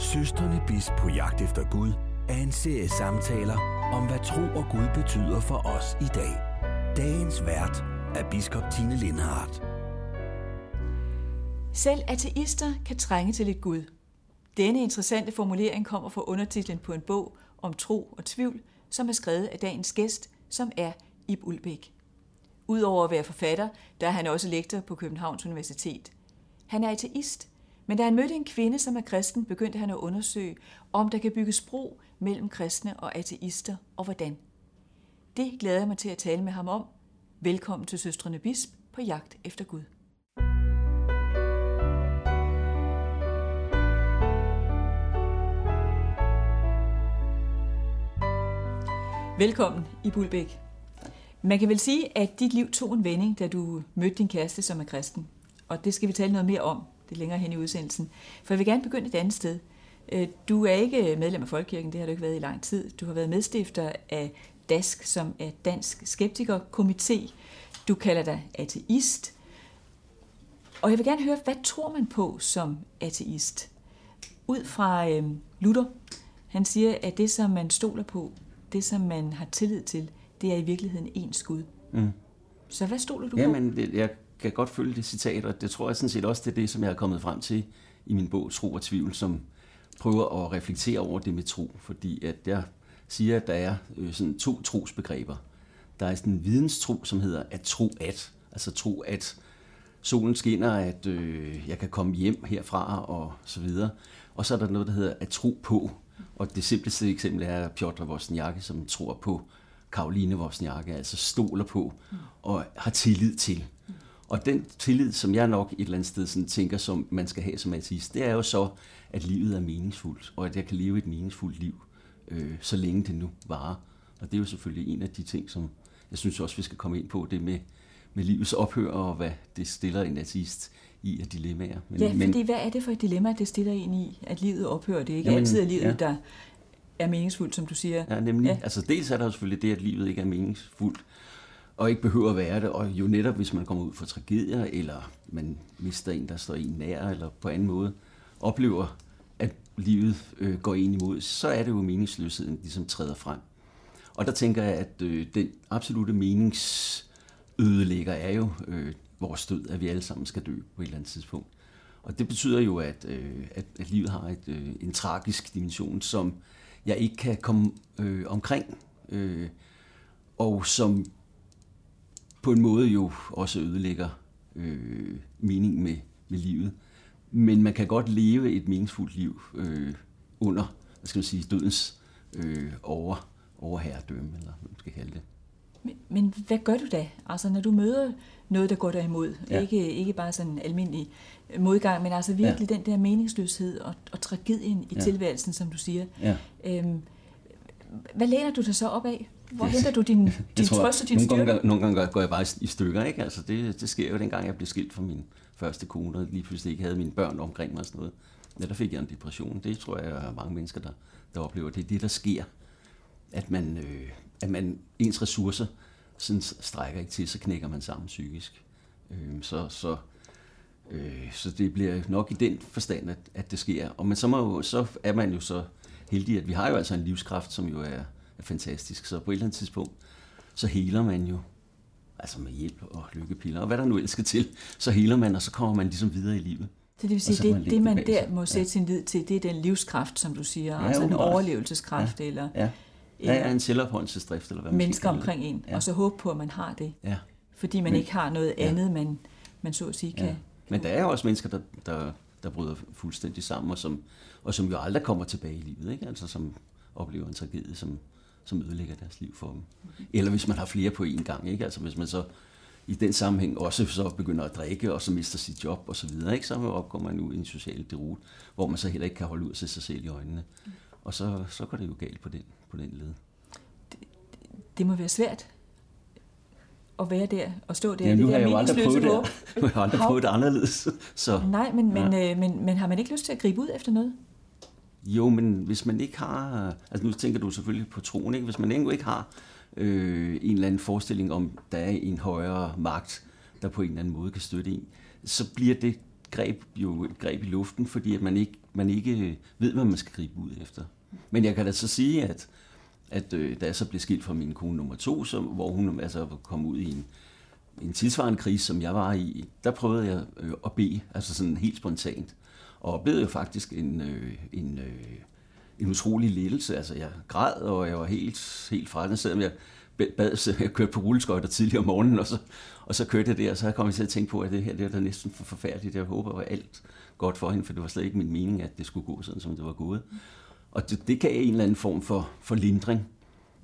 Søsterne Bis på jagt efter Gud er en serie samtaler om, hvad tro og Gud betyder for os i dag. Dagens vært er biskop Tine Lindhardt. Selv ateister kan trænge til lidt Gud. Denne interessante formulering kommer fra undertitlen på en bog om tro og tvivl, som er skrevet af dagens gæst, som er Ib Ulbæk. Udover at være forfatter, der er han også lektor på Københavns Universitet. Han er ateist, men da han mødte en kvinde, som er kristen, begyndte han at undersøge, om der kan bygges bro mellem kristne og ateister, og hvordan. Det glæder jeg mig til at tale med ham om. Velkommen til Søstrene Bisp på jagt efter Gud. Velkommen i Bulbæk. Man kan vel sige, at dit liv tog en vending, da du mødte din kæreste, som er kristen. Og det skal vi tale noget mere om, det længere hen i udsendelsen. For jeg vil gerne begynde et andet sted. Øh, du er ikke medlem af Folkekirken, det har du ikke været i lang tid. Du har været medstifter af DASK, som er Dansk Skeptiker-komité. Du kalder dig ateist. Og jeg vil gerne høre, hvad tror man på som ateist? Ud fra øh, Luther, han siger, at det, som man stoler på, det, som man har tillid til, det er i virkeligheden ens Gud. Mm. Så hvad stoler du Jamen, på? jeg kan godt følge det citat, og det tror jeg sådan set også, det er det, som jeg er kommet frem til i min bog Tro og Tvivl, som prøver at reflektere over det med tro, fordi at jeg siger, at der er øh, sådan to trosbegreber. Der er sådan en videnstro, som hedder at tro at, altså tro at solen skinner, at øh, jeg kan komme hjem herfra og så videre. Og så er der noget, der hedder at tro på, og det simpleste eksempel er Piotr Wozniacki, som tror på Karoline Wozniacki, altså stoler på og har tillid til. Og den tillid, som jeg nok et eller andet sted sådan tænker, som man skal have som ateist, det er jo så, at livet er meningsfuldt, og at jeg kan leve et meningsfuldt liv, øh, så længe det nu varer. Og det er jo selvfølgelig en af de ting, som jeg synes også, vi skal komme ind på, det med, med livets ophør, og hvad det stiller en ateist i af dilemmaer. Men, ja, fordi men, hvad er det for et dilemma, det stiller en i, at livet ophører? Det er ikke jamen, altid, at livet, ja. der er meningsfuldt, som du siger. Ja, nemlig. Ja. Altså dels er der jo selvfølgelig det, at livet ikke er meningsfuldt, og ikke behøver at være det, og jo netop hvis man kommer ud for tragedier, eller man mister en, der står en nær, eller på anden måde oplever, at livet øh, går en imod, så er det jo meningsløsheden, ligesom træder frem. Og der tænker jeg, at øh, den absolute meningsødelægger er jo øh, vores død, at vi alle sammen skal dø på et eller andet tidspunkt. Og det betyder jo, at, øh, at, at livet har et, øh, en tragisk dimension, som jeg ikke kan komme øh, omkring, øh, og som på en måde jo også ødelægger øh, mening med, med livet. Men man kan godt leve et meningsfuldt liv øh, under, hvad skal man sige, dødens øh, over, overherredømme, eller hvad man skal kalde det. Men, men hvad gør du da? Altså når du møder noget, der går dig imod, ja. ikke, ikke bare sådan en almindelig modgang, men altså virkelig ja. den der meningsløshed og, og tragedien i ja. tilværelsen, som du siger. Ja. Øhm, hvad læner du dig så op af? Hvor yes. henter du din, din tror, trøst og din nogle styrke? Gange, nogle gange går jeg bare i stykker, ikke? Altså det, det sker jo dengang, jeg blev skilt fra min første kone, og lige pludselig ikke havde mine børn omkring mig og sådan noget. Ja, der fik jeg en depression. Det tror jeg, er mange mennesker, der, der oplever. Det er det, der sker. At man, øh, at man ens ressourcer sådan strækker ikke til, så knækker man sammen psykisk. Øh, så, så, øh, så det bliver nok i den forstand, at, at det sker. Og men så, må jo, så er man jo så heldig, at vi har jo altså en livskraft, som jo er, er fantastisk. Så på et eller andet tidspunkt, så heler man jo altså med hjælp og lykkepiller, og hvad der nu skal til, så heler man, og så kommer man ligesom videre i livet. Så det vil sige, det, det man der må sætte ja. sin lid til, det er den livskraft, som du siger, ja, altså en overlevelseskraft, ja. eller ja. Ja, ja, en selvopholdelsesdrift, eller hvad man Mennesker omkring en, ja. og så håbe på, at man har det. Ja. Fordi man Men, ikke har noget andet, ja. man, man så at sige kan... Ja. Men der er jo også mennesker, der, der, der bryder fuldstændig sammen, og som, og som jo aldrig kommer tilbage i livet, ikke? Altså som oplever en tragedie, som, som ødelægger deres liv for dem. Eller hvis man har flere på én gang, ikke? Altså hvis man så i den sammenhæng også så begynder at drikke, og så mister sit job og så videre, ikke? så opgår man ud i en social derut, hvor man så heller ikke kan holde ud af sig selv i øjnene. Og så, så går det jo galt på den, på den led. Det, det må være svært at være der og stå der. Ja, nu det har jeg jo aldrig prøvet det. Nu har jeg aldrig prøvet det anderledes. Så, Nej, men, ja. men, øh, men, men har man ikke lyst til at gribe ud efter noget? Jo, men hvis man ikke har... Altså nu tænker du selvfølgelig på troen, ikke? Hvis man ikke har øh, en eller anden forestilling om, der er en højere magt, der på en eller anden måde kan støtte en, så bliver det greb, jo et greb i luften, fordi at man ikke, man ikke øh, ved, hvad man skal gribe ud efter. Men jeg kan da så sige, at, at øh, da jeg så blev skilt fra min kone nummer to, så, hvor hun altså kom ud i en, en tilsvarende krise, som jeg var i, der prøvede jeg øh, at bede, altså sådan helt spontant. Og oplevede jo faktisk en, øh, en, øh, en utrolig ledelse. Altså jeg græd, og jeg var helt, helt fra selvom jeg bad, så jeg kørte på rulleskøjter tidligere om morgenen, og så, og så kørte jeg der, og så kom jeg til at tænke på, at det her det er da næsten for forfærdeligt. Jeg håber, at alt godt for hende, for det var slet ikke min mening, at det skulle gå sådan, som det var gået. Og det, det gav en eller anden form for, for lindring.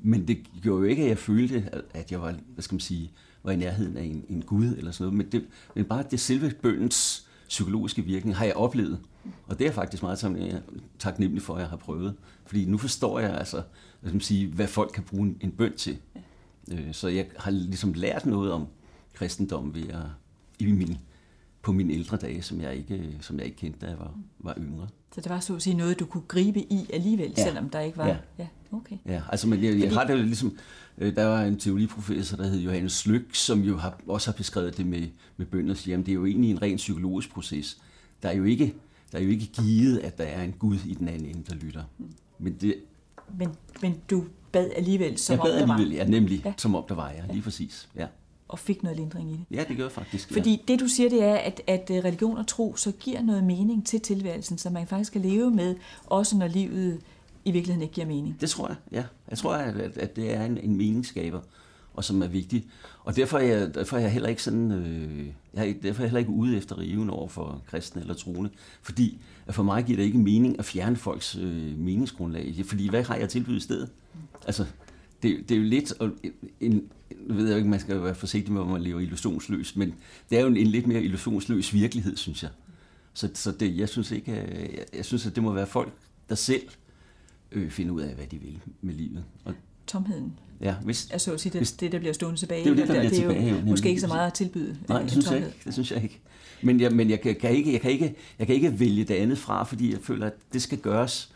Men det gjorde jo ikke, at jeg følte, at jeg var, hvad skal man sige, var i nærheden af en, en Gud eller sådan noget. Men, det, men bare det selve bøndens psykologiske virkning har jeg oplevet. Og det er jeg faktisk meget taknemmelig for, at jeg har prøvet. Fordi nu forstår jeg altså, hvad, man sige, hvad folk kan bruge en bøn til. Øh, så jeg har ligesom lært noget om kristendom ved at, i min, på mine ældre dage, som jeg ikke, som jeg ikke kendte, da jeg var, var yngre. Så det var så at sige noget, du kunne gribe i alligevel, ja. selvom der ikke var... Ja, ja okay. Ja, altså men jeg, jeg Fordi... har det jo ligesom... Øh, der var en teoriprofessor, der hed Johannes Slyk, som jo har, også har beskrevet det med, med bønder, og siger, at det er jo egentlig en ren psykologisk proces. Der er jo ikke, der er jo ikke givet, at der er en Gud i den anden ende, der lytter. Men, det, men, men du bad alligevel, som jeg bad om der alligevel, var... ja, nemlig, ja. som om der var, ja, lige ja. præcis. Ja og fik noget lindring i det. Ja, det gør faktisk. Fordi ja. det du siger, det er, at, at øh, religion og tro så giver noget mening til tilværelsen, så man faktisk kan leve med, også når livet i virkeligheden ikke giver mening. Det tror jeg, ja. Jeg tror, at, at det er en, en meningsskaber, og som er vigtig. Og derfor er jeg, derfor er jeg heller ikke sådan, øh, jeg er, derfor er jeg heller ikke ude efter riven over for kristne eller troende, fordi at for mig giver det ikke mening at fjerne folks øh, meningsgrundlag. Fordi hvad har jeg tilbydet i stedet? Altså, det, det er jo lidt en, nu ved jeg ikke, man skal være forsigtig med, at man lever illusionsløs, men det er jo en, en lidt mere illusionsløs virkelighed, synes jeg. Så, så det, jeg synes ikke, jeg, jeg synes, at det må være folk, der selv øh, finder ud af, hvad de vil med livet. Og, Tomheden. Ja, hvis, altså at sige, det, hvis, det, der bliver stående tilbage. Det er jo det, der bliver det er tilbage. Jo måske ikke så meget at tilbyde. Nej, det synes, jeg ikke, det synes jeg ikke. Men jeg, men jeg, kan, kan ikke, jeg, kan ikke, jeg kan ikke vælge det andet fra, fordi jeg føler, at det skal gøres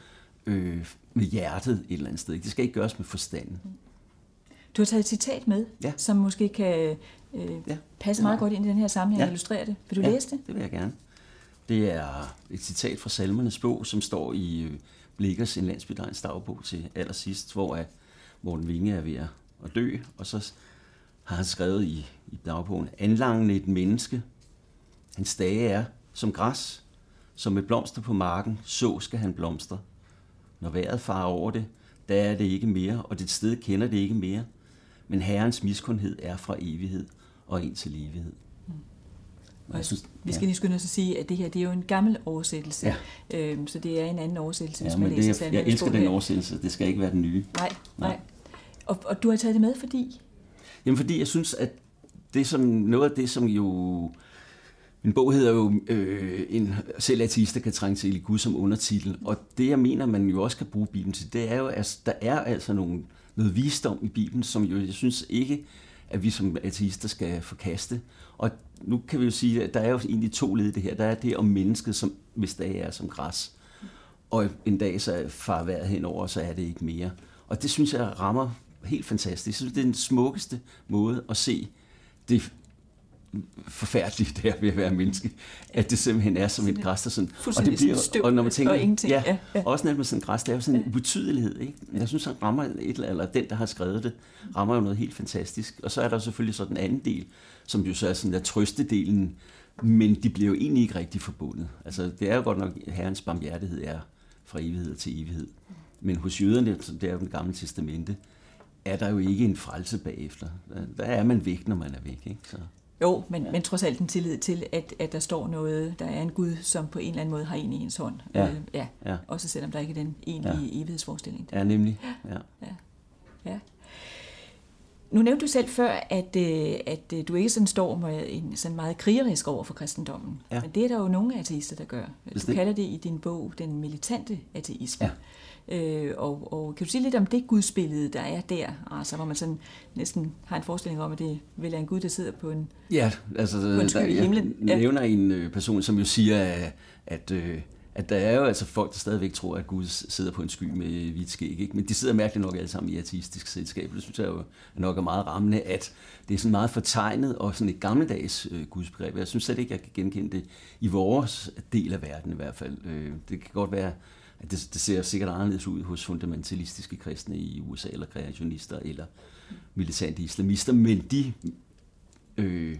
øh, med hjertet et eller andet sted. Det skal ikke gøres med forstanden. Mm. Du har taget et citat med, ja. som måske kan øh, ja. passe meget godt ind i den her sammenhæng og ja. illustrere det. Vil du ja, læse det? det vil jeg gerne. Det er et citat fra Salmernes bog, som står i øh, Blikkers En landsbydegns dagbog til allersidst, hvor at Morten Vinge er ved at dø, og så har han skrevet i, i dagbogen, anlangende et menneske, hans dage er som græs, som med blomster på marken, så skal han blomstre. Når vejret farer over det, der er det ikke mere, og det sted kender det ikke mere men Herrens miskundhed er fra evighed og ind til evighed. Mm. Og jeg synes, vi skal lige skynde os at sige, at det her det er jo en gammel oversættelse, ja. øhm, så det er en anden oversættelse, ja, hvis man læser det, Jeg, jeg elsker den oversættelse, det skal ikke være den nye. Nej, nej. nej. Og, og du har taget det med, fordi? Jamen fordi jeg synes, at det er som noget af det, som jo... Min bog hedder jo øh, en selv ateister kan trænge til i Gud som undertitel, og det jeg mener, man jo også kan bruge Bibelen til, det er jo, at der er altså nogle noget visdom i Bibelen, som jo, jeg synes ikke, at vi som ateister skal forkaste. Og nu kan vi jo sige, at der er jo egentlig to led i det her. Der er det om mennesket, som hvis det er som græs. Og en dag så far vejret henover, så er det ikke mere. Og det synes jeg rammer helt fantastisk. Jeg synes, det er den smukkeste måde at se det forfærdeligt det er ved at være menneske, at det simpelthen er som et græs, der sådan, og det bliver, støv, og når man tænker, og ingenting. Ja, ja, også når man sådan græs, det er jo sådan en ubetydelighed, ikke? Jeg synes, han rammer et eller, eller den, der har skrevet det, rammer jo noget helt fantastisk. Og så er der selvfølgelig så den anden del, som jo så er sådan der trøstedelen, men de bliver jo egentlig ikke rigtig forbundet. Altså, det er jo godt nok, at herrens barmhjertighed er fra evighed til evighed. Men hos jøderne, det er jo den gamle testamente, er der jo ikke en frelse bagefter. Der er man væk, når man er væk. Ikke? Så. Jo, men, ja. men trods alt en tillid til, at, at der står noget, der er en Gud, som på en eller anden måde har en i ens hånd. Ja. Øh, ja. ja. Også selvom der ikke er den egentlige ja. evighedsforestilling. Ja, nemlig. Ja. Ja. ja. Nu nævnte du selv før, at, øh, at øh, du ikke sådan står med en sådan meget krigerisk over for kristendommen. Ja. Men det er der jo nogle ateister, der gør. Bestemt. Du kalder det i din bog den militante ateisme. Ja. Øh, og, og kan du sige lidt om det gudsbillede, der er der? Altså, hvor man sådan næsten har en forestilling om, at det vel er en gud, der sidder på en, ja, altså, på en sky i himlen. Jeg nævner en øh, person, som jo siger, at, at, øh, at der er jo altså folk, der stadigvæk tror, at Gud sidder på en sky med hvidt skæg. Ikke? Men de sidder mærkeligt nok alle sammen i artistisk selskab. Det synes jeg jo nok er meget rammende, at det er sådan meget fortegnet og sådan et gammeldags øh, gudsbegreb. Jeg synes slet ikke, jeg kan genkende det i vores del af verden i hvert fald. Øh, det kan godt være, at det, det ser sikkert anderledes ud hos fundamentalistiske kristne i USA, eller kreationister, eller militante islamister, men de øh,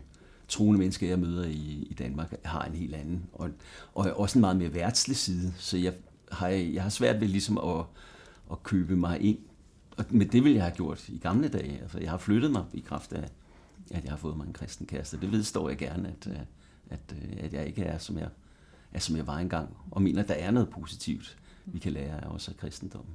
troende mennesker, jeg møder i, i Danmark, har en helt anden, og, og også en meget mere værtslig side. Så jeg har, jeg har svært ved ligesom at, at købe mig ind. Og, men det ville jeg have gjort i gamle dage. Altså, jeg har flyttet mig i kraft af, at jeg har fået mig en kristen kæreste. Det vedstår jeg gerne, at, øh, at, øh, at jeg ikke er, som jeg, er, som jeg var engang. Og mener, at der er noget positivt, vi kan lære af også af kristendommen.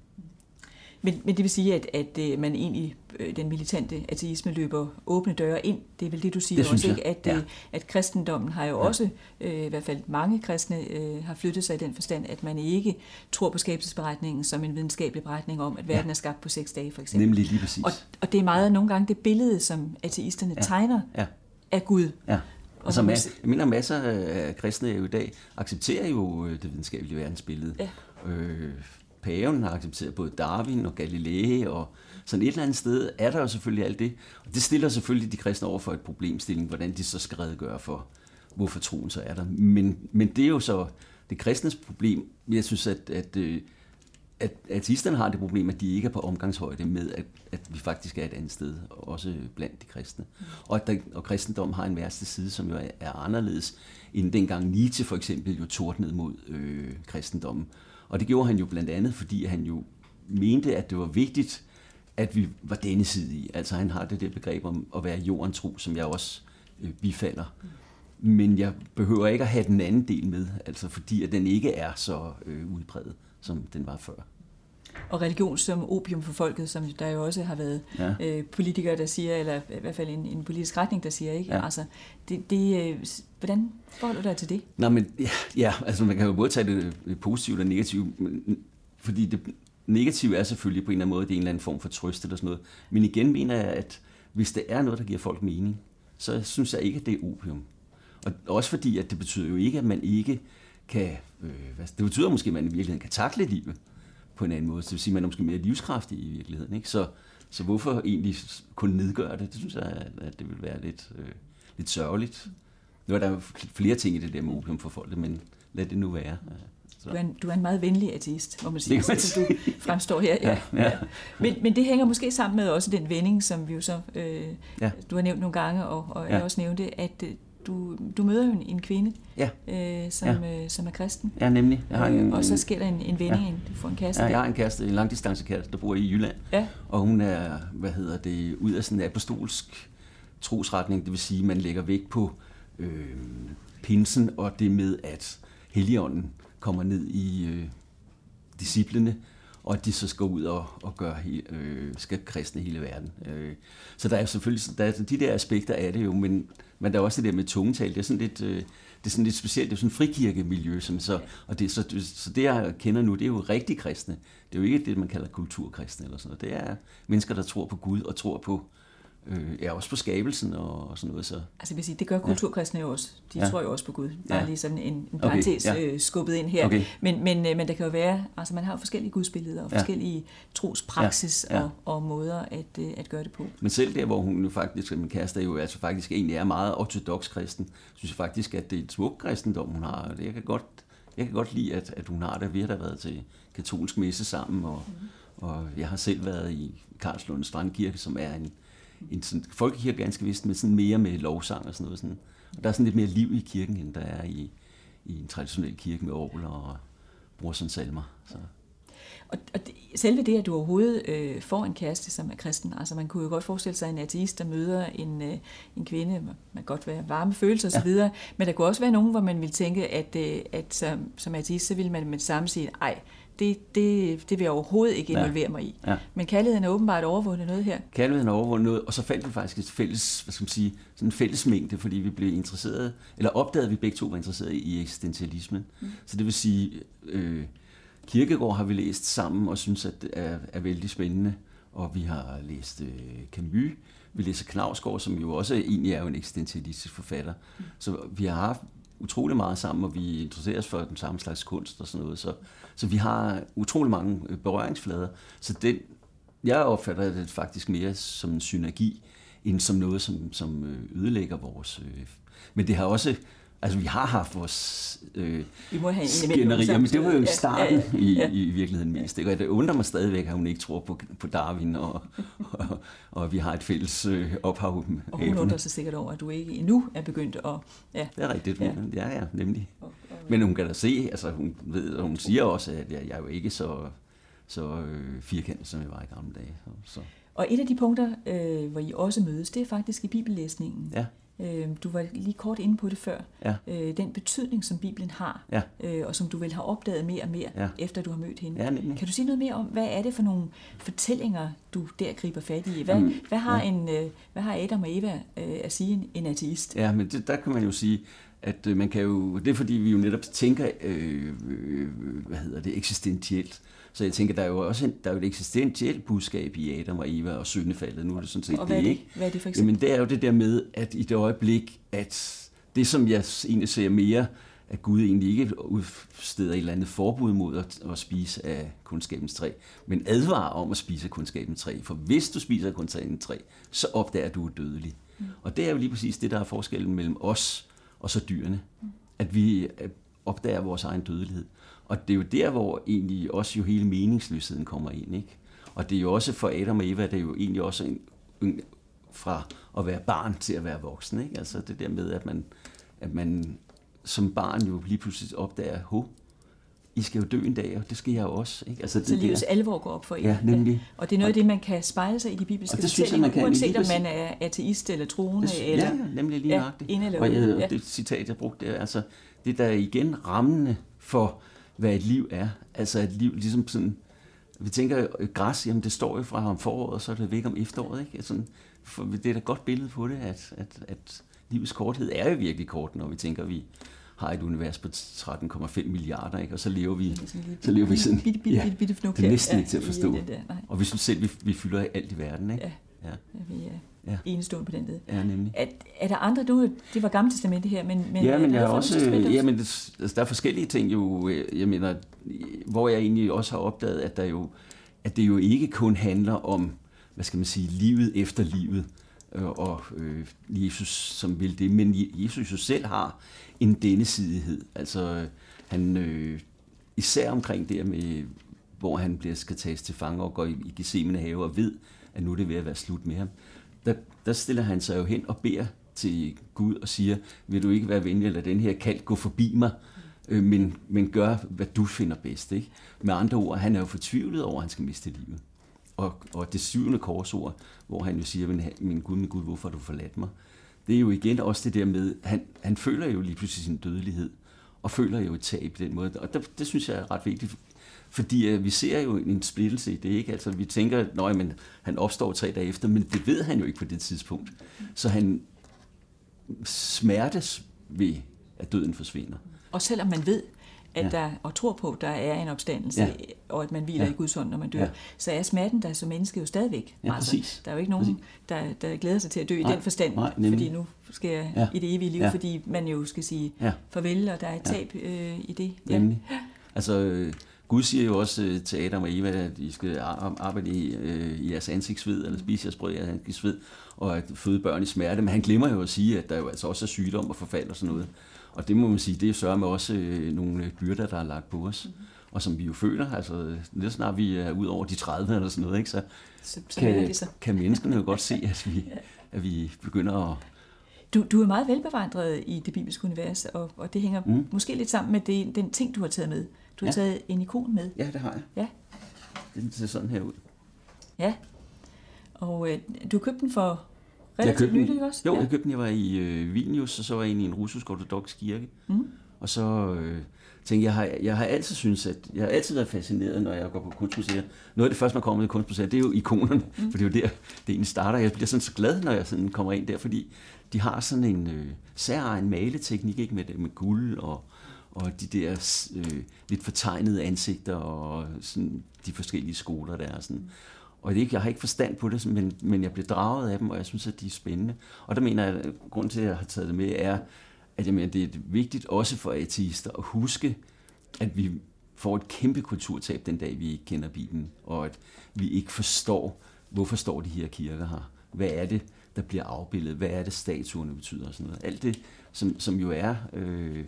Men, men det vil sige, at, at øh, man egentlig, øh, den militante ateisme løber åbne døre ind. Det er vel det, du siger det også, ikke? At, ja. Øh, at kristendommen har jo ja. også, øh, i hvert fald mange kristne, øh, har flyttet sig i den forstand, at man ikke tror på skabelsesberetningen som en videnskabelig beretning om, at verden ja. er skabt på seks dage, for eksempel. Nemlig lige præcis. Og, og det er meget nogle gange det billede, som ateisterne ja. tegner ja. af Gud. Ja. Og så jeg mener, masser af kristne i dag accepterer jo det videnskabelige verdensbillede. Ja. Øh, paven har accepteret både Darwin og Galilei, og sådan et eller andet sted er der jo selvfølgelig alt det. Og det stiller selvfølgelig de kristne over for et problemstilling, hvordan de så skal redegøre for, hvorfor troen så er der. Men, men det er jo så det kristnes problem. Jeg synes, at, at, øh, at ateisterne har det problem, at de ikke er på omgangshøjde med, at, at vi faktisk er et andet sted, også blandt de kristne. Og at der, og kristendom har en værste side, som jo er, er anderledes, end dengang Nietzsche for eksempel jo tordnede mod øh, kristendommen. Og det gjorde han jo blandt andet, fordi han jo mente, at det var vigtigt, at vi var denne side i. Altså han har det der begreb om at være jorden tro, som jeg også øh, bifalder. Men jeg behøver ikke at have den anden del med, altså fordi at den ikke er så øh, udbredt, som den var før. Og religion som opium for folket, som der jo også har været ja. øh, politikere, der siger, eller i hvert fald en, en politisk retning, der siger, ikke? Ja. Altså, det, det, øh, hvordan forholder du dig til det? Nå, men ja, ja, altså man kan jo både tage det positivt og negativt, fordi det negative er selvfølgelig på en eller anden måde, det er en eller anden form for trøst eller sådan noget. Men igen mener jeg, at hvis det er noget, der giver folk mening, så synes jeg ikke, at det er opium. Og også fordi, at det betyder jo ikke, at man ikke kan... Øh, det betyder måske, at man i virkeligheden kan takle livet på en anden måde. Så det vil sige, at man er måske mere livskraftig i virkeligheden. Ikke? Så, så hvorfor egentlig kun nedgøre det? Det synes jeg, at det vil være lidt, øh, lidt sørgeligt. Nu er der flere ting i det der med opium for folk, men lad det nu være. Så. Du, er en, du er en meget venlig ateist, må man sige, det man sige. du fremstår her. Ja, ja. Ja. Men, men det hænger måske sammen med også den vending, som vi jo så, øh, ja. du har nævnt nogle gange, og, og ja. jeg også nævnte, at øh, du, du møder jo en, en kvinde, ja. øh, som, ja. øh, som er kristen. Ja, nemlig. Jeg har en, og så sker der en, en vending, ja. du får en kæreste. Ja, jeg har en kæreste, en langdistancekæreste, der bor i Jylland. Ja. Og hun er, hvad hedder det, ud af sådan en apostolsk trosretning, det vil sige, at man lægger vægt på øh, pinsen og det med, at Helligånden kommer ned i øh, disciplene, og at de så skal ud og, og gøre, øh, skal kristne hele verden. Øh, så der er selvfølgelig der er de der aspekter af det jo, men, men der er også det der med tungetal. Det er sådan lidt, øh, det er sådan lidt specielt. Det er sådan et frikirkemiljø, som så, og det, så, så det jeg kender nu, det er jo rigtig kristne. Det er jo ikke det, man kalder kulturkristne eller sådan noget. Det er mennesker, der tror på Gud og tror på øh, ja, også på skabelsen og, og sådan noget. Så. Altså vil sige, det gør kulturkristne jo også. De ja. tror jo også på Gud. Bare ja. lige sådan en, en parentes okay. ja. øh, skubbet ind her. Okay. Men, men, øh, men der kan jo være, altså man har jo forskellige gudsbilleder og ja. forskellige trospraksis ja. Ja. Og, og måder at, øh, at gøre det på. Men selv der, hvor hun jo faktisk, min kæreste jo altså faktisk egentlig er meget ortodox kristen, synes jeg faktisk, at det er et smukt kristendom, hun har. Jeg kan godt, jeg kan godt lide, at, at hun har det. Vi har da været til katolsk messe sammen, og, mm. og jeg har selv været i Karlslund Strandkirke, som er en en sådan folkekirke ganske vist, men sådan mere med lovsang og sådan noget. Sådan. Og der er sådan lidt mere liv i kirken, end der er i, i en traditionel kirke med orgel og brorson salmer. Så. Og, og det, selve det, at du overhovedet øh, får en kæreste, som er kristen, altså man kunne jo godt forestille sig en ateist, der møder en, øh, en kvinde, man kan godt være varme følelser osv., ja. men der kunne også være nogen, hvor man ville tænke, at, øh, at som, som ateist, så ville man med det samme sige, ej, det, det, det vil jeg overhovedet ikke involvere ja. mig i. Ja. Men kærligheden er åbenbart overvundet noget her. Kærligheden er overvundet noget, og så faldt vi faktisk et fælles, hvad skal man sige, sådan en fælles mængde, fordi vi blev interesseret, eller opdagede, at vi begge to var interesseret i eksistentialismen. Mm. Så det vil sige, øh, Kirkegård har vi læst sammen og synes, at det er, er vældig spændende, og vi har læst øh, Camus, vi læser Knavsgaard, som jo også egentlig er jo en eksistentialistisk forfatter. Så vi har haft utrolig meget sammen, og vi interesserer os for den samme slags kunst og sådan noget. Så, så vi har utrolig mange øh, berøringsflader. Så den, jeg opfatter det faktisk mere som en synergi, end som noget, som, som øh, ødelægger vores... Øh, men det har også Altså, vi har haft vores øh, vi må have skænderier, men det var jo i starten ja, ja, ja. I, i virkeligheden mest. Ikke? Og det undrer mig stadigvæk, at hun ikke tror på, på Darwin, og, og, og vi har et fælles øh, ophav. Og hun undrer sig sikkert over, at du ikke endnu er begyndt at... Ja. Det er rigtigt, ja, ja, ja nemlig. Og, og, men hun kan da se, altså hun, ved, og hun siger også, at jeg, jeg er jo ikke så, så øh, firkantet, som jeg var i gamle dage. Så. Og et af de punkter, øh, hvor I også mødes, det er faktisk i bibellæsningen. Ja. Øh, du var lige kort inde på det før. Ja. Øh, den betydning, som Bibelen har, ja. øh, og som du vel har opdaget mere og mere, ja. efter du har mødt hende. Ja, kan du sige noget mere om, hvad er det for nogle fortællinger, du der griber fat i? Hvad, mm, hvad, har, ja. en, øh, hvad har Adam og Eva øh, at sige en, en ateist? Ja, men det, der kan man jo sige, at man kan jo, det er fordi, vi jo netop tænker, øh, øh, hvad hedder det, eksistentielt. Så jeg tænker, der er jo også en, der er jo et eksistentielt budskab i Adam og Eva og syndefaldet. Nu er det sådan set og hvad det, er det? ikke? Hvad er det for eksempel? Jamen, det er jo det der med, at i det øjeblik, at det, som jeg egentlig ser mere, at Gud egentlig ikke udsteder et eller andet forbud mod at, at spise af kundskabens træ, men advarer om at spise af kundskabens træ. For hvis du spiser af kundskabens træ, så opdager du dødelig. Mm. Og det er jo lige præcis det, der er forskellen mellem os og så dyrene. Mm. At vi opdager vores egen dødelighed. Og det er jo der, hvor egentlig også jo hele meningsløsheden kommer ind. Ikke? Og det er jo også for Adam og Eva, det er jo egentlig også en, en, fra at være barn til at være voksen. Ikke? Altså det der med, at man, at man som barn jo lige pludselig opdager, ho, I skal jo dø en dag, og det skal jeg jo også. Ikke? Altså, det så livets der. alvor går op for jer. Ja, nemlig. Og det er noget af det, man kan spejle sig i de bibelske jeg, man kan, uanset om man er ateist eller troende. Det, eller, ja, nemlig lige ja, nøjagtigt. eller og jeg, ja. det citat, jeg brugte, det er, altså, det der er igen rammende for, hvad et liv er. Altså et liv, ligesom sådan, vi tænker, græs, jamen det står jo fra om foråret, og så er det væk om efteråret, ikke? Sådan, for det er da et godt billede på det, at, at, at livets korthed er jo virkelig kort, når vi tænker, at vi har et univers på 13,5 milliarder, ikke? og så lever vi, så lever vi sådan, bitte, bitte, bitte, bitte det er næsten ikke til at forstå. Det der. Og vi synes selv, vi, vi fylder alt i verden, ikke? Ja, ja. ja vi ja. enestående på den led. Ja, nemlig. Er, er der andre, du, det var gamle testamente her, men, men ja, men jeg er har også, ja, men det, altså, der er forskellige ting jo, jeg mener, hvor jeg egentlig også har opdaget, at der jo, at det jo ikke kun handler om, hvad skal man sige, livet efter livet, og øh, Jesus som vil det, men Jesus jo selv har en dennesidighed. Altså han øh, især omkring det med, hvor han bliver skal tages til fange og går i, i Gethsemane have og ved, at nu er det ved at være slut med ham. Der, der stiller han sig jo hen og beder til Gud og siger, vil du ikke være venlig at lade den her kald gå forbi mig, øh, men, men gør, hvad du finder bedst. Ikke? Med andre ord, han er jo fortvivlet over, at han skal miste livet. Og, og det syvende korsord, hvor han jo siger, min, min Gud, min Gud, hvorfor har du forladt mig? Det er jo igen også det der med, han, han føler jo lige pludselig sin dødelighed, og føler jo et tab på den måde. Og det, det synes jeg er ret vigtigt, fordi uh, vi ser jo en splittelse i det, ikke? Altså vi tænker, at han opstår tre dage efter, men det ved han jo ikke på det tidspunkt. Så han smertes ved, at døden forsvinder. Og selvom man ved, at ja. der, og tror på, at der er en opstandelse, ja. og at man hviler ja. i Guds hånd, når man dør, ja. så er smerten der som menneske jo stadigvæk. Ja, altså, der er jo ikke nogen, der, der glæder sig til at dø nej, i den forstand, nej, fordi nu skal jeg ja. i det evige liv, ja. fordi man jo skal sige ja. farvel, og der er et tab ja. øh, i det. Ja. Nemlig. Altså, øh, Gud siger jo også øh, til Adam og Eva, at de skal arbejde i, øh, i jeres ansigtsved, eller spise jeres brød i jeres ansigtsved, og at føde børn i smerte. Men han glemmer jo at sige, at der jo altså også er sygdom og forfald og sådan noget. Og det må man sige, det er sørger med også øh, nogle byrder, der er lagt på os. Mm-hmm. Og som vi jo føler, altså lidt snart vi er ud over de 30 eller sådan noget, ikke, så, så, så kan, så. kan menneskene jo godt se, at vi, at vi begynder at... Du, du er meget velbevandret i det bibelske univers, og, og det hænger mm. måske lidt sammen med det, den ting, du har taget med. Du har ja. taget en ikon med. Ja, det har jeg. Ja. Den ser sådan her ud. Ja. Og øh, du købte den for relativt nylig også? Jo, ja. jeg købte den. Jeg var i øh, Vilnius, og så var jeg inde i en russisk ortodox kirke. Mm. Og så øh, tænkte jeg, har, jeg har altid synes at jeg har altid været fascineret, når jeg går på kunstmuseer. Noget af det første, man kommer med i kunstmuseer, det er jo ikonerne, mm. for det er jo der, det egentlig starter. Jeg bliver sådan så glad, når jeg sådan kommer ind der, fordi de har sådan en øh, særegen maleteknik, ikke med, med guld og, og de der øh, lidt fortegnede ansigter og sådan de forskellige skoler der. Sådan. Og det, jeg har ikke forstand på det, men, men jeg bliver draget af dem, og jeg synes, at de er spændende. Og der mener jeg, at grunden til, at jeg har taget det med, er, at jeg mener, det er vigtigt også for ateister at huske, at vi får et kæmpe kulturtab den dag, vi ikke kender Bibelen, og at vi ikke forstår, hvorfor står de her kirker her? Hvad er det, der bliver afbildet? Hvad er det, statuerne betyder? Og sådan noget. Alt det, som, som jo er øh,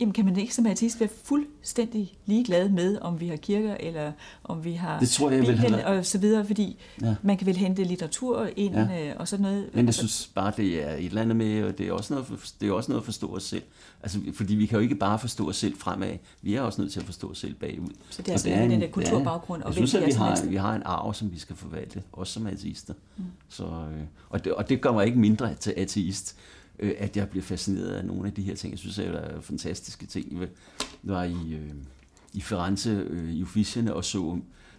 Jamen, kan man ikke som artist være fuldstændig ligeglad med, om vi har kirker, eller om vi har det tror jeg, Bibelen vil og så videre, fordi ja. man kan vel hente litteratur ind ja. Øh, og sådan noget. Men jeg synes bare, det er et eller andet med, og det er også noget, det er også noget at forstå os selv. Altså, fordi vi kan jo ikke bare forstå os selv fremad, vi er også nødt til at forstå os selv bagud. Så det er, altså det er en, den der kulturbaggrund. Og jeg synes, at vi har, vi har en arv, som vi skal forvalte, også som ateister. Mm. Så, øh, og, det, og det gør mig ikke mindre til ateist øh, at jeg bliver fascineret af nogle af de her ting. Jeg synes, at der er fantastiske ting. Jeg var i, øh, i Firenze øh, i Uffizierne og så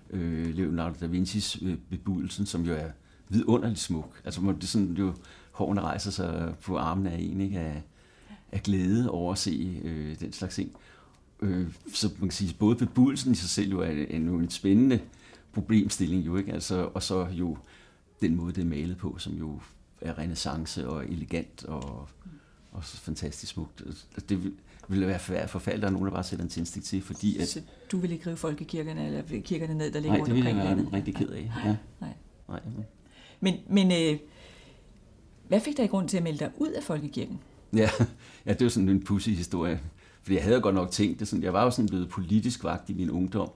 øh, Leonardo da Vinci's øh, bebudelsen, som jo er vidunderligt smuk. Altså, man, det sådan, jo, hårene rejser sig på armen af en, ikke? Af, af glæde over at se øh, den slags ting. Øh, så man kan sige, både bebudelsen i sig selv jo er en, en spændende problemstilling, jo, ikke? Altså, og så jo den måde, det er malet på, som jo er renaissance og elegant og, og så fantastisk smukt. Det ville være forfærdeligt, at er nogen, der bare sætter en tændstik til, fordi at... Så du vil ikke rive folkekirkerne eller kirkerne ned, der ligger nej, rundt omkring Nej, det vil jeg være rigtig ked af. Ja. Nej. nej. Men, men øh, hvad fik dig i grund til at melde dig ud af folkekirken? Ja, ja det var sådan en pussy historie. Fordi jeg havde godt nok tænkt det sådan, jeg var jo sådan blevet politisk vagt i min ungdom,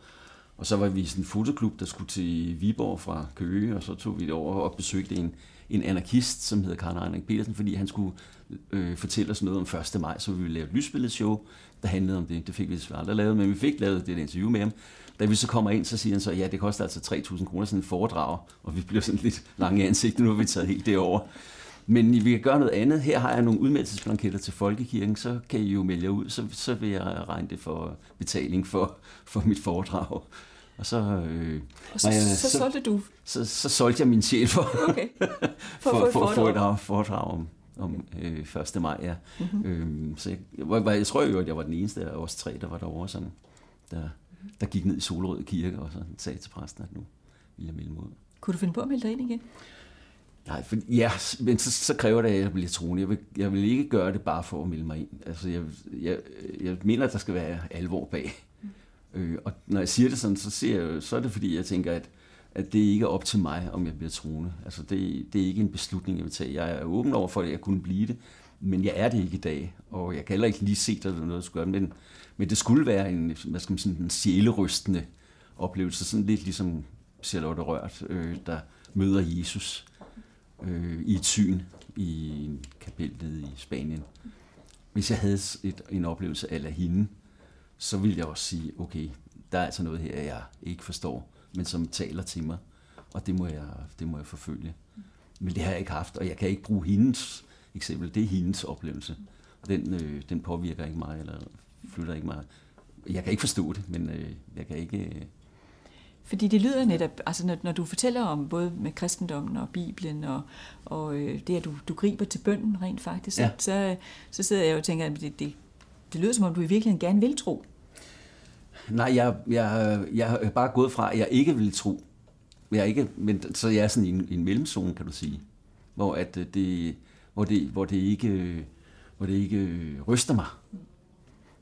og så var vi sådan en fotoklub, der skulle til Viborg fra Køge, og så tog vi det over og besøgte en, en anarkist, som hedder Karl Heinrich Petersen, fordi han skulle øh, fortælle os noget om 1. maj, så vi ville lave et lysbilledshow, der handlede om det. Det fik vi desværre aldrig lavet, men vi fik lavet det interview med ham. Da vi så kommer ind, så siger han så, ja, det koster altså 3.000 kroner sådan en foredrag, og vi bliver sådan lidt lange i ansigtet, nu har vi taget helt det over. Men vi kan gøre noget andet. Her har jeg nogle udmeldelsesblanketter til Folkekirken, så kan I jo melde jer ud, så, så vil jeg regne det for betaling for, for mit foredrag. Og så, øh, og så, jeg, så, så solgte du? Så, så solgte jeg min sjæl for, okay. for, for, for, for et foredrag om, om øh, 1. maj. Ja. Mm-hmm. Øhm, så jeg, jeg, jeg tror jo, at jeg var den eneste af os tre, der var derovre, sådan, der, der gik ned i Solrød Kirke og så sagde til præsten, at nu ville jeg melde ud. Kunne du finde på at melde dig ind igen? Nej, for, ja, men så, så kræver det, at jeg bliver troende. Jeg vil, jeg vil ikke gøre det bare for at melde mig ind. Altså, jeg, jeg, jeg mener, at der skal være alvor bag. Øh, og når jeg siger det sådan, så, siger jeg, så er det fordi, jeg tænker, at, at det ikke er op til mig, om jeg bliver troende. Altså det, det er ikke en beslutning, jeg vil tage. Jeg er åben over for, at jeg kunne blive det, men jeg er det ikke i dag, og jeg kan heller ikke lige se, at der er noget, der skulle gøre. Men, men det skulle være en, hvad skal man sige, en sjælerystende oplevelse, sådan lidt ligesom Charlotte Rørt, øh, der møder Jesus øh, i et syn i en kapel nede i Spanien. Hvis jeg havde et, en oplevelse af hende, så ville jeg også sige, okay, der er altså noget her, jeg ikke forstår, men som taler til mig, og det må jeg, det må jeg forfølge. Men det har jeg ikke haft, og jeg kan ikke bruge hendes eksempel. Det er hendes oplevelse. Den, øh, den påvirker ikke mig, eller flytter ikke mig. Jeg kan ikke forstå det, men øh, jeg kan ikke... Øh... Fordi det lyder netop, altså når, når du fortæller om både med kristendommen og Bibelen, og, og øh, det at du, du griber til bønden rent faktisk, ja. så, så sidder jeg og tænker, at det, det, det lyder som om, du i virkeligheden gerne vil tro. Nej, jeg, jeg, jeg er bare gået fra, at jeg ikke vil tro. Jeg er ikke, men, så jeg er sådan i en, i en mellemzone, kan du sige. Hvor, at øh, det, hvor, det, hvor, det ikke, hvor det ikke øh, ryster mig.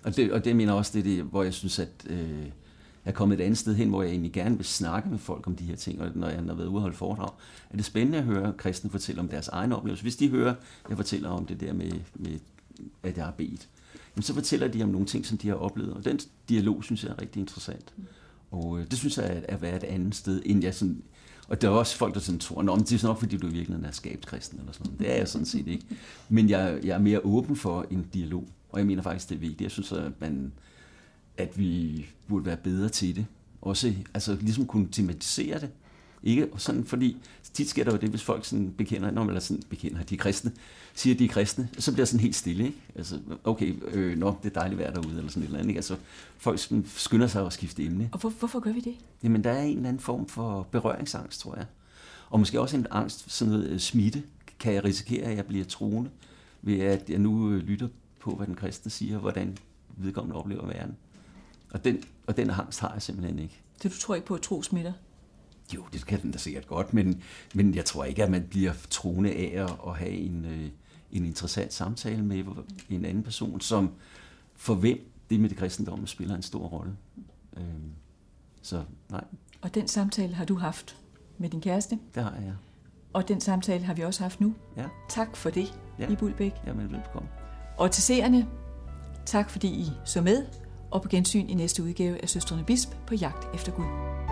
Og det, og det mener også, det er det, hvor jeg synes, at øh, jeg er kommet et andet sted hen, hvor jeg egentlig gerne vil snakke med folk om de her ting, og når jeg har været ude og holde foredrag, er det spændende at høre kristne fortælle om deres egen oplevelse. Hvis de hører, jeg fortæller om det der med, med at jeg har bedt, jamen, så fortæller de om nogle ting, som de har oplevet. Og den dialog, synes jeg er rigtig interessant. Og øh, det synes jeg er at være et andet sted, end jeg sådan... Og der er også folk, der sådan tror, at det er sådan nok, fordi du i virkeligheden er skabskristen eller sådan noget. Det er jeg sådan set ikke. Men jeg, jeg er mere åben for en dialog, og jeg mener faktisk, det er vigtigt. Jeg synes, at, man, at vi burde være bedre til det. Også altså, ligesom kunne tematisere det. Ikke? Og sådan, fordi tit sker der jo det, hvis folk sådan bekender, når man sådan bekender, de er kristne, siger, at de er kristne, så bliver sådan helt stille. Ikke? Altså, okay, øh, nå, det er dejligt være derude, eller sådan et eller andet. Ikke? Altså, folk skynder sig at skifte emne. Og hvor, hvorfor gør vi det? Jamen, der er en eller anden form for berøringsangst, tror jeg. Og måske også en angst, sådan noget øh, smitte. Kan jeg risikere, at jeg bliver troende, ved at jeg nu øh, lytter på, hvad den kristne siger, hvordan vedkommende oplever verden. Og den, og den angst har jeg simpelthen ikke. Så du tror ikke på, at tro smitter? Jo, det kan den da sikkert godt, men, men jeg tror ikke, at man bliver troende af at have en, øh, en interessant samtale med en anden person, som for hvem det med det kristendom spiller en stor rolle. Øh, så nej. Og den samtale har du haft med din kæreste? Det har jeg. Og den samtale har vi også haft nu. Ja. Tak for det, Ja. i Bulbæk. Jamen, velbekomme. Og til seerne, tak fordi I så med, og på gensyn i næste udgave af Søstrene Bisp på jagt efter Gud.